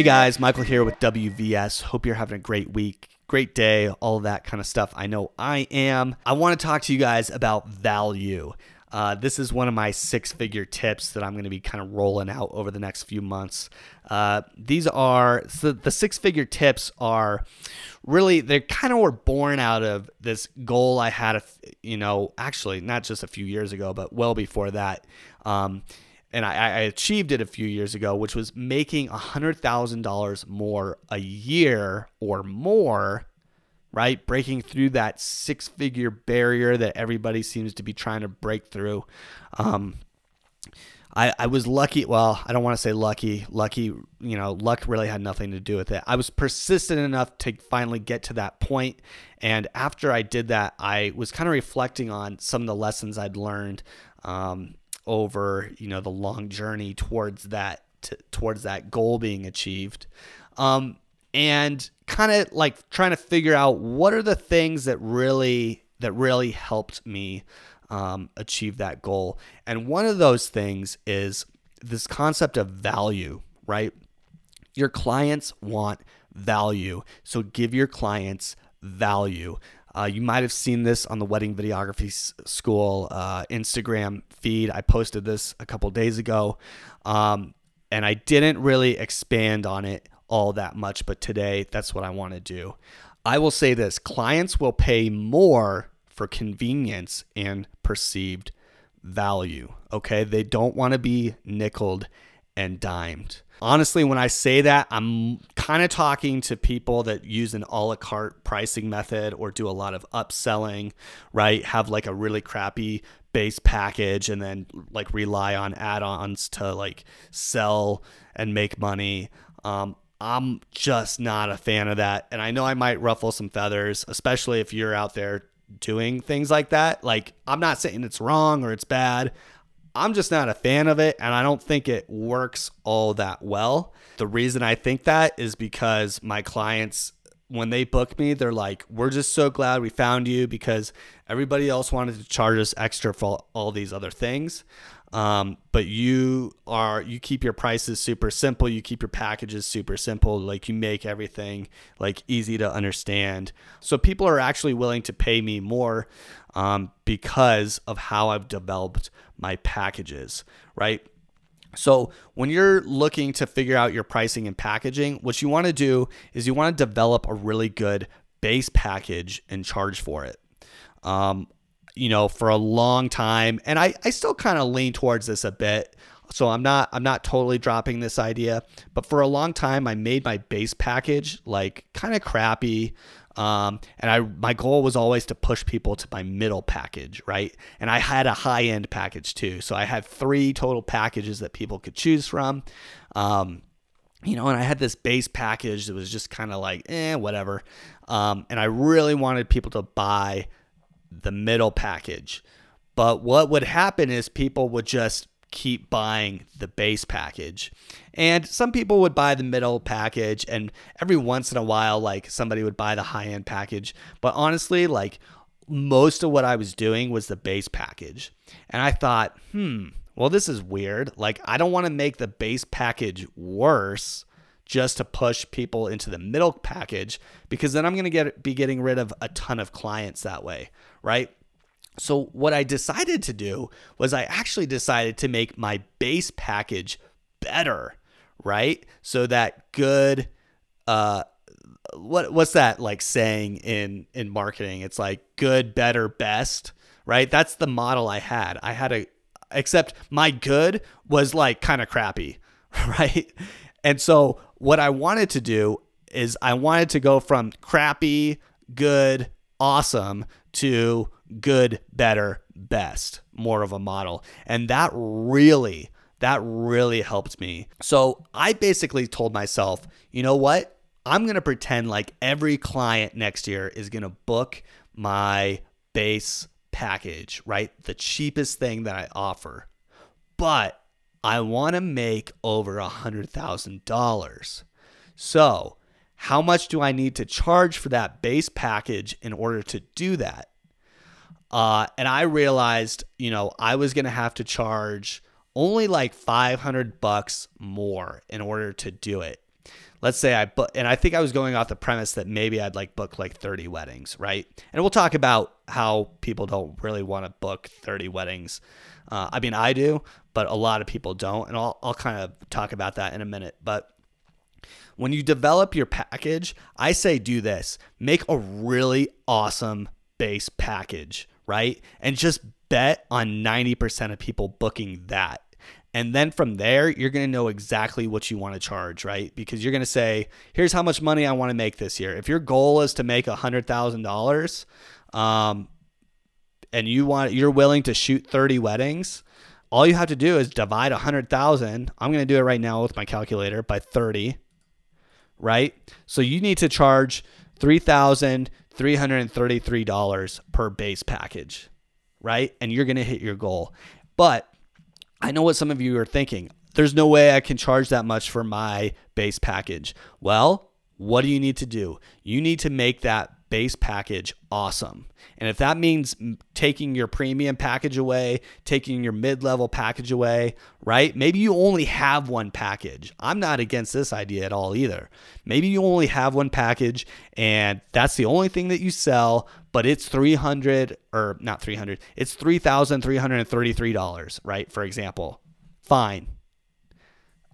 Hey guys, Michael here with WVS. Hope you're having a great week, great day, all that kind of stuff. I know I am. I want to talk to you guys about value. Uh, this is one of my six figure tips that I'm going to be kind of rolling out over the next few months. Uh, these are so the six figure tips are really they kind of were born out of this goal I had, a, you know, actually not just a few years ago, but well before that. Um, and I, I, achieved it a few years ago, which was making $100,000 more a year or more right? Breaking through that six figure barrier that everybody seems to be trying to break through. Um, I, I was lucky. Well, I don't want to say lucky. Lucky, you know, luck really had nothing to do with it. I was persistent enough to finally get to that point. And after I did that, I was kind of reflecting on some of the lessons I'd learned um, over, you know, the long journey towards that, t- towards that goal being achieved. Um, and kind of like trying to figure out what are the things that really that really helped me um, achieve that goal. And one of those things is this concept of value, right? Your clients want value, so give your clients value. Uh, you might have seen this on the Wedding Videography School uh, Instagram feed. I posted this a couple days ago, um, and I didn't really expand on it all that much, but today that's what I want to do. I will say this clients will pay more for convenience and perceived value. Okay. They don't want to be nickeled and dimed. Honestly, when I say that, I'm kind of talking to people that use an a la carte pricing method or do a lot of upselling, right? Have like a really crappy base package and then like rely on add ons to like sell and make money. Um, I'm just not a fan of that. And I know I might ruffle some feathers, especially if you're out there doing things like that. Like, I'm not saying it's wrong or it's bad. I'm just not a fan of it. And I don't think it works all that well. The reason I think that is because my clients, when they book me, they're like, we're just so glad we found you because everybody else wanted to charge us extra for all these other things. Um, but you are you keep your prices super simple. You keep your packages super simple. Like you make everything like easy to understand. So people are actually willing to pay me more um, because of how I've developed my packages, right? So, when you're looking to figure out your pricing and packaging, what you want to do is you want to develop a really good base package and charge for it. Um, you know, for a long time. And I, I still kind of lean towards this a bit. So I'm not I'm not totally dropping this idea, but for a long time I made my base package like kind of crappy. Um, and I my goal was always to push people to my middle package, right? And I had a high end package too, so I had three total packages that people could choose from. Um, you know, and I had this base package that was just kind of like, eh, whatever. Um, and I really wanted people to buy the middle package. But what would happen is people would just keep buying the base package. And some people would buy the middle package and every once in a while like somebody would buy the high-end package. But honestly, like most of what I was doing was the base package. And I thought, "Hmm, well this is weird. Like I don't want to make the base package worse." Just to push people into the middle package because then I'm going to get be getting rid of a ton of clients that way, right? So what I decided to do was I actually decided to make my base package better, right? So that good uh what what's that like saying in in marketing? It's like good, better, best, right? That's the model I had. I had a except my good was like kind of crappy, right? And so what I wanted to do is I wanted to go from crappy, good, awesome to good, better, best, more of a model. And that really, that really helped me. So I basically told myself, you know what? I'm going to pretend like every client next year is going to book my base package, right? The cheapest thing that I offer. But I want to make over a $100,000. So, how much do I need to charge for that base package in order to do that? Uh, and I realized, you know, I was going to have to charge only like 500 bucks more in order to do it. Let's say I book, and I think I was going off the premise that maybe I'd like book like 30 weddings, right? And we'll talk about how people don't really want to book 30 weddings. Uh, I mean, I do, but a lot of people don't. And I'll, I'll kind of talk about that in a minute. But when you develop your package, I say do this make a really awesome base package, right? And just bet on 90% of people booking that. And then from there, you're going to know exactly what you want to charge, right? Because you're going to say, here's how much money I want to make this year. If your goal is to make $100,000, um, and you want you're willing to shoot 30 weddings, all you have to do is divide 100,000. I'm going to do it right now with my calculator by 30, right? So you need to charge $3,333 per base package, right? And you're going to hit your goal. But I know what some of you are thinking. There's no way I can charge that much for my base package. Well, what do you need to do? You need to make that base package awesome. And if that means taking your premium package away, taking your mid level package away, right? Maybe you only have one package. I'm not against this idea at all either. Maybe you only have one package and that's the only thing that you sell, but it's 300 or not 300, it's $3,333, right? For example. Fine.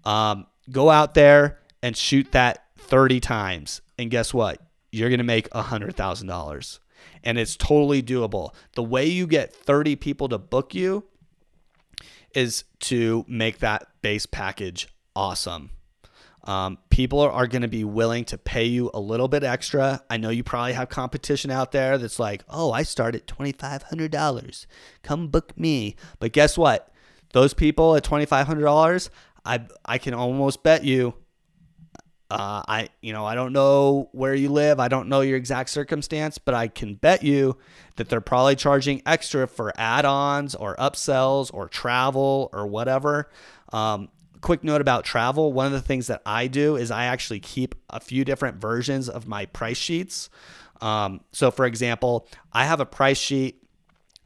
Um, go out there and shoot that 30 times. And guess what? You're going to make $100,000. And it's totally doable. The way you get 30 people to book you is to make that base package awesome. Um, people are going to be willing to pay you a little bit extra. I know you probably have competition out there that's like, oh, I start at $2,500. Come book me. But guess what? Those people at $2,500, I, I can almost bet you uh, I, you know, I don't know where you live. I don't know your exact circumstance, but I can bet you that they're probably charging extra for add-ons or upsells or travel or whatever. Um, quick note about travel: one of the things that I do is I actually keep a few different versions of my price sheets. Um, so, for example, I have a price sheet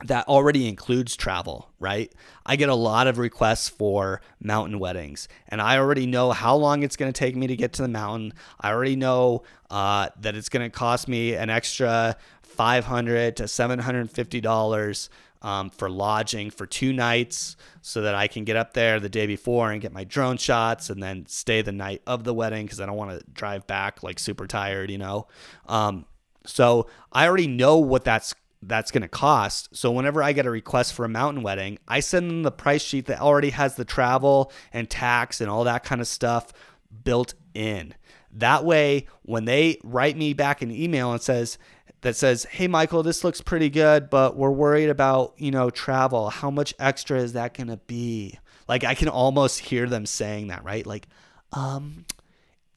that already includes travel, right? I get a lot of requests for mountain weddings, and I already know how long it's going to take me to get to the mountain. I already know uh, that it's going to cost me an extra five hundred to seven hundred and fifty dollars um, for lodging for two nights, so that I can get up there the day before and get my drone shots, and then stay the night of the wedding because I don't want to drive back like super tired, you know. Um, so I already know what that's that's going to cost. So whenever I get a request for a mountain wedding, I send them the price sheet that already has the travel and tax and all that kind of stuff built in. That way, when they write me back an email and says that says, "Hey Michael, this looks pretty good, but we're worried about, you know, travel. How much extra is that going to be?" Like I can almost hear them saying that, right? Like, um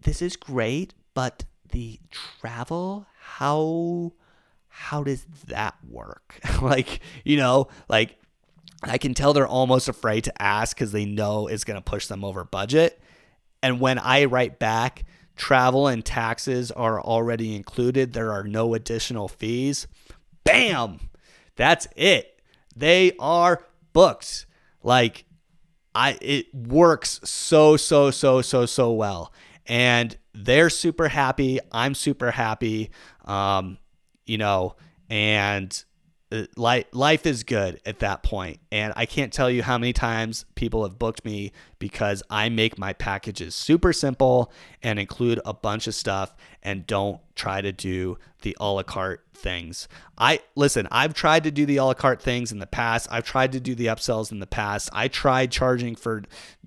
this is great, but the travel, how how does that work? like, you know, like I can tell they're almost afraid to ask because they know it's going to push them over budget. And when I write back, travel and taxes are already included, there are no additional fees. Bam! That's it. They are books. Like, I it works so so so so so well, and they're super happy. I'm super happy. Um, you know, and uh, life life is good at that point. And i can't tell you how many times people have booked me because i make my packages super simple and include a bunch of stuff and don't try to do the a la carte things. I listen i've tried to do the a la carte things in the past. I've tried to do the upsells in the past. I tried charging for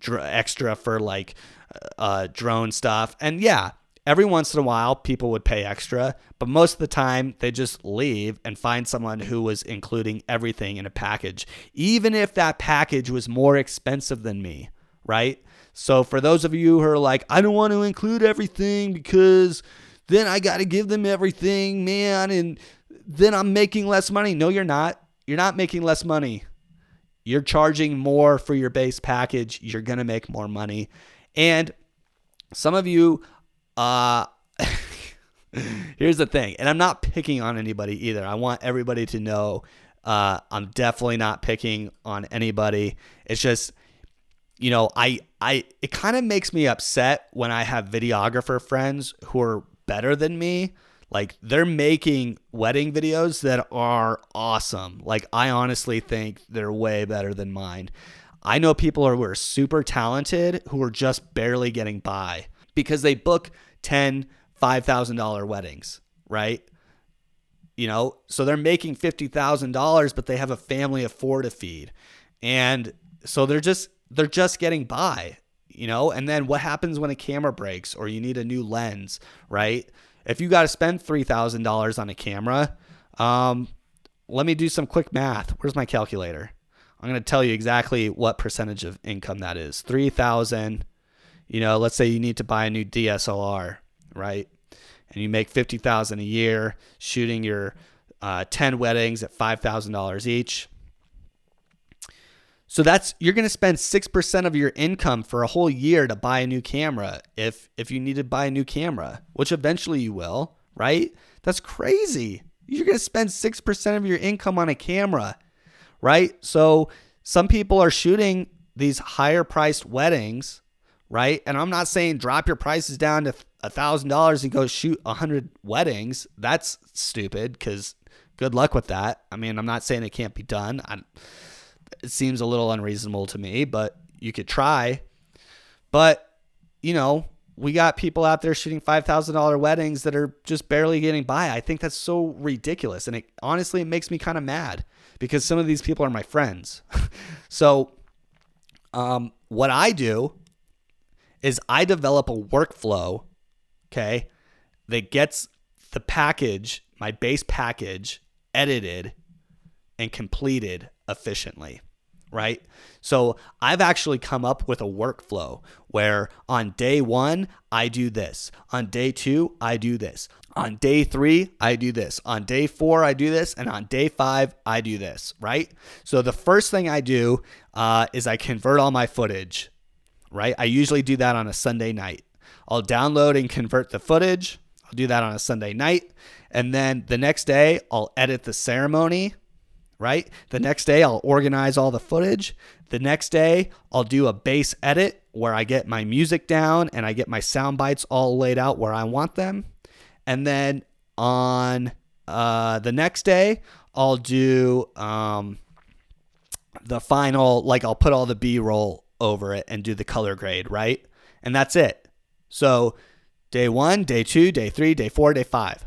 extra for like uh, drone stuff. And yeah Every once in a while, people would pay extra, but most of the time, they just leave and find someone who was including everything in a package, even if that package was more expensive than me, right? So, for those of you who are like, I don't want to include everything because then I got to give them everything, man, and then I'm making less money. No, you're not. You're not making less money. You're charging more for your base package. You're going to make more money. And some of you uh, here's the thing, and I'm not picking on anybody either. I want everybody to know uh, I'm definitely not picking on anybody. It's just you know, I I it kind of makes me upset when I have videographer friends who are better than me. Like they're making wedding videos that are awesome. Like I honestly think they're way better than mine. I know people who are super talented who are just barely getting by because they book 10, $5,000 weddings, right? You know, so they're making $50,000 but they have a family of 4 to feed. And so they're just they're just getting by, you know? And then what happens when a camera breaks or you need a new lens, right? If you got to spend $3,000 on a camera, um, let me do some quick math. Where's my calculator? I'm going to tell you exactly what percentage of income that is. 3000 you know, let's say you need to buy a new DSLR, right? And you make 50,000 a year shooting your uh, 10 weddings at $5,000 each. So that's you're going to spend 6% of your income for a whole year to buy a new camera if if you need to buy a new camera, which eventually you will, right? That's crazy. You're going to spend 6% of your income on a camera, right? So some people are shooting these higher priced weddings, right? And I'm not saying drop your prices down to a $1,000 and go shoot a 100 weddings. That's stupid cuz good luck with that. I mean, I'm not saying it can't be done. I it seems a little unreasonable to me, but you could try. But, you know, we got people out there shooting $5,000 weddings that are just barely getting by. I think that's so ridiculous. And it honestly, it makes me kind of mad because some of these people are my friends. so, um, what I do is I develop a workflow, okay, that gets the package, my base package, edited and completed efficiently, right? So I've actually come up with a workflow where on day one, I do this. On day two, I do this. On day three, I do this. On day four, I do this. And on day five, I do this, right? So the first thing I do uh, is I convert all my footage, right? I usually do that on a Sunday night. I'll download and convert the footage. I'll do that on a Sunday night. And then the next day, I'll edit the ceremony right? The next day, I'll organize all the footage. The next day, I'll do a base edit where I get my music down and I get my sound bites all laid out where I want them. And then on uh, the next day, I'll do um, the final, like, I'll put all the B roll over it and do the color grade, right? And that's it. So, day one, day two, day three, day four, day five.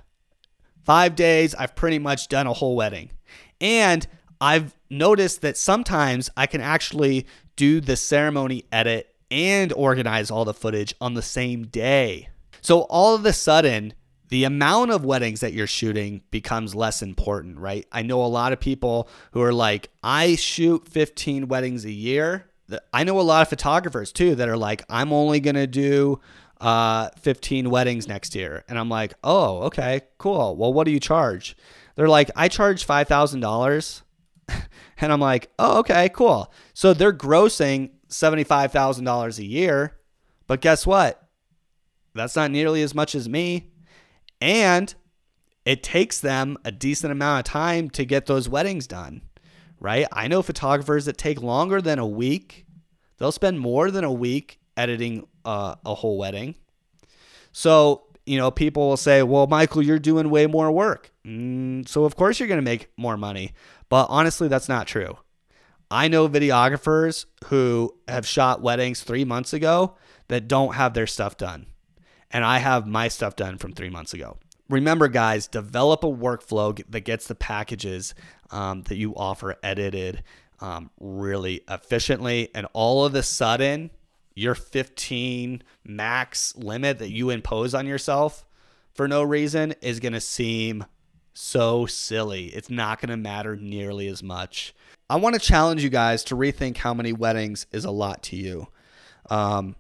Five days, I've pretty much done a whole wedding. And I've noticed that sometimes I can actually do the ceremony edit and organize all the footage on the same day. So all of a sudden, the amount of weddings that you're shooting becomes less important, right? I know a lot of people who are like, I shoot 15 weddings a year. I know a lot of photographers too that are like, I'm only to do uh, 15 weddings next year. And I'm like, oh, okay, cool. Well, what do you charge? They're like, I charge $5,000. and I'm like, oh, okay, cool. So they're grossing $75,000 a year. But guess what? That's not nearly as much as me. And it takes them a decent amount of time to get those weddings done, right? I know photographers that take longer than a week. They'll spend more than a week editing uh, a whole wedding. So you know, people will say, well, Michael, you're doing way more work. Mm, so, of course, you're going to make more money. But honestly, that's not true. I know videographers who have shot weddings three months ago that don't have their stuff done. And I have my stuff done from three months ago. Remember, guys, develop a workflow that gets the packages um, that you offer edited um, really efficiently. And all of a sudden, your 15 max limit that you impose on yourself for no reason is going to seem so silly. It's not going to matter nearly as much. I want to challenge you guys to rethink how many weddings is a lot to you. Um,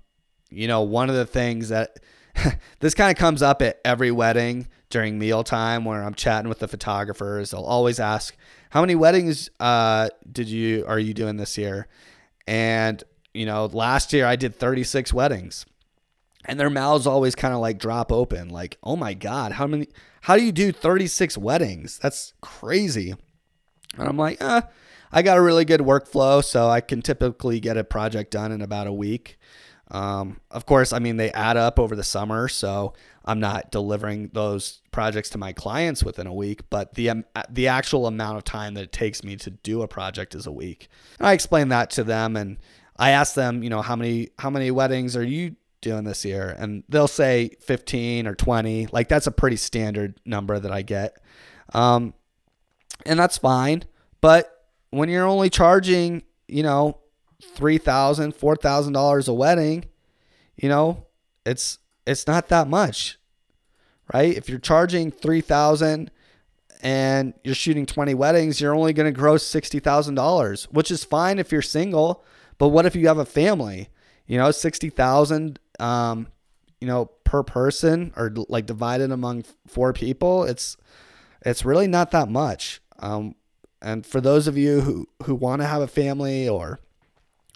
you know, one of the things that this kind of comes up at every wedding during mealtime where I'm chatting with the photographers. They'll always ask, "How many weddings uh, did you are you doing this year?" And you know, last year I did 36 weddings. And their mouths always kind of like drop open, like, oh my God, how many, how do you do 36 weddings? That's crazy. And I'm like, uh, I got a really good workflow, so I can typically get a project done in about a week. Um, of course, I mean, they add up over the summer, so I'm not delivering those projects to my clients within a week, but the um, the actual amount of time that it takes me to do a project is a week. And I explain that to them, and I ask them, you know, how many how many weddings are you doing this year? And they'll say 15 or 20. Like that's a pretty standard number that I get, um, and that's fine. But when you're only charging, you know, three thousand, four thousand dollars a wedding, you know, it's it's not that much, right? If you're charging three thousand and you're shooting 20 weddings, you're only going to gross $60,000, which is fine if you're single. But what if you have a family? You know, 60,000 um, you know, per person or like divided among four people, it's it's really not that much. Um, and for those of you who who want to have a family or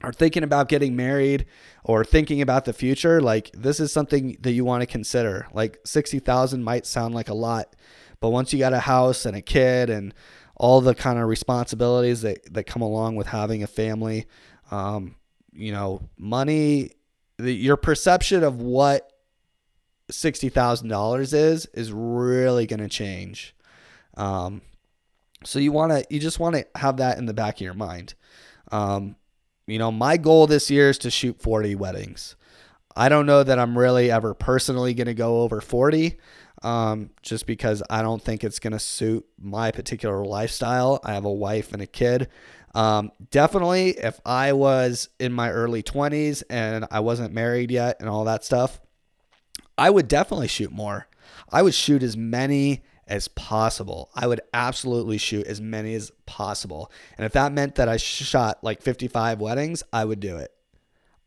are thinking about getting married or thinking about the future, like this is something that you want to consider. Like 60,000 might sound like a lot, but once you got a house and a kid and all the kind of responsibilities that, that come along with having a family, um, you know, money, the, your perception of what $60,000 is, is really going to change. Um, so you want to, you just want to have that in the back of your mind. Um, you know, my goal this year is to shoot 40 weddings. I don't know that I'm really ever personally going to go over 40 um, just because I don't think it's going to suit my particular lifestyle. I have a wife and a kid. Um, definitely, if I was in my early 20s and I wasn't married yet and all that stuff, I would definitely shoot more. I would shoot as many as possible. I would absolutely shoot as many as possible. And if that meant that I shot like 55 weddings, I would do it.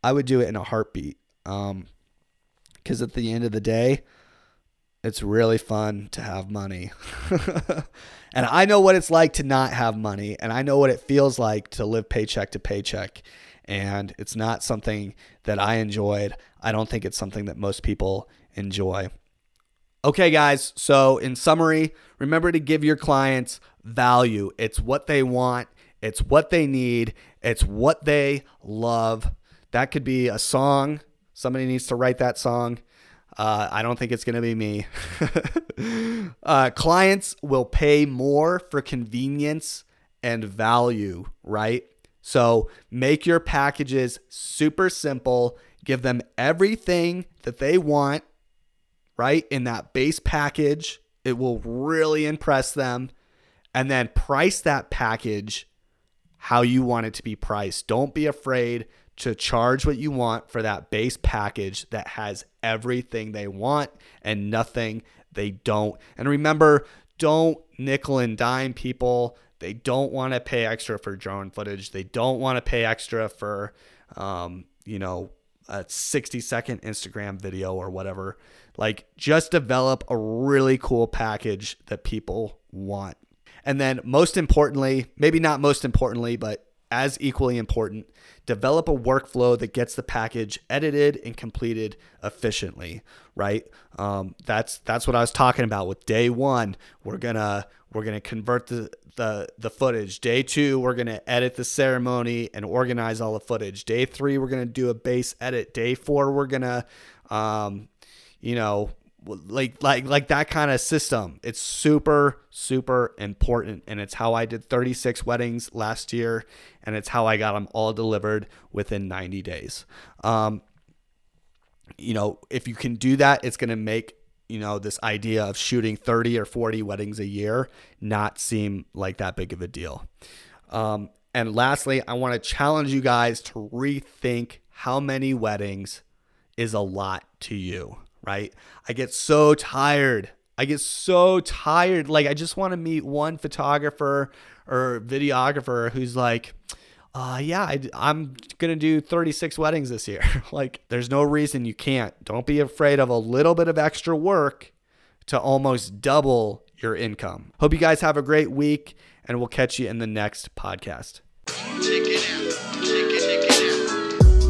I would do it in a heartbeat. Um, because at the end of the day, it's really fun to have money. and I know what it's like to not have money, and I know what it feels like to live paycheck to paycheck. And it's not something that I enjoyed. I don't think it's something that most people enjoy. Okay, guys. So, in summary, remember to give your clients value. It's what they want, it's what they need, it's what they love. That could be a song. Somebody needs to write that song. Uh, I don't think it's going to be me. uh, clients will pay more for convenience and value, right? So make your packages super simple. Give them everything that they want right? In that base package, it will really impress them. And then price that package how you want it to be priced. Don't be afraid to charge what you want for that base package that has everything they want and nothing they don't. And remember, don't nickel and dime people. They don't want to pay extra for drone footage. They don't want to pay extra for, um, you know, a 60 second Instagram video or whatever. Like, just develop a really cool package that people want. And then, most importantly, maybe not most importantly, but as equally important, develop a workflow that gets the package edited and completed efficiently. Right? Um, that's that's what I was talking about with day one. We're gonna we're gonna convert the the the footage. Day two, we're gonna edit the ceremony and organize all the footage. Day three, we're gonna do a base edit. Day four, we're gonna um, you know, like like like that kind of system. It's super super important and it's how I did 36 weddings last year and it's how I got them all delivered within 90 days. Um you know, if you can do that, it's to make you know this idea of shooting 30 or 40 weddings a year not seem like that big of a deal. Um, and lastly, I want to challenge you guys to rethink how many weddings is a lot to you right? I get so tired. I get so tired. Like, I just want to meet one photographer or videographer who's like, uh, yeah, I, I'm going to do 36 weddings this year. like, there's no reason you can't. Don't be afraid of a little bit of extra work to almost double your income. Hope you guys have a great week, and we'll catch you in the next podcast.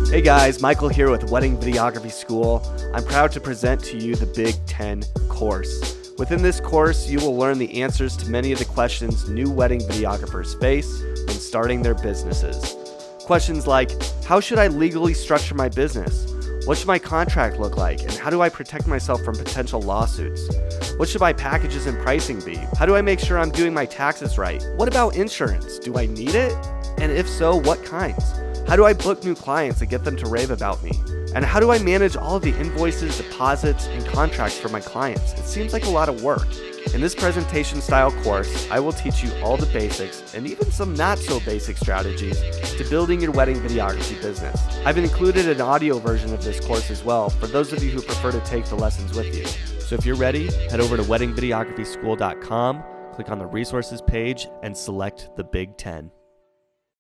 Hey guys, Michael here with Wedding Videography School. I'm proud to present to you the Big 10 course. Within this course, you will learn the answers to many of the questions new wedding videographers face when starting their businesses. Questions like How should I legally structure my business? What should my contract look like? And how do I protect myself from potential lawsuits? What should my packages and pricing be? How do I make sure I'm doing my taxes right? What about insurance? Do I need it? And if so, what kinds? How do I book new clients and get them to rave about me? And how do I manage all of the invoices, deposits, and contracts for my clients? It seems like a lot of work. In this presentation style course, I will teach you all the basics and even some not so basic strategies to building your wedding videography business. I've included an audio version of this course as well for those of you who prefer to take the lessons with you. So if you're ready, head over to weddingvideographyschool.com, click on the resources page, and select the Big 10.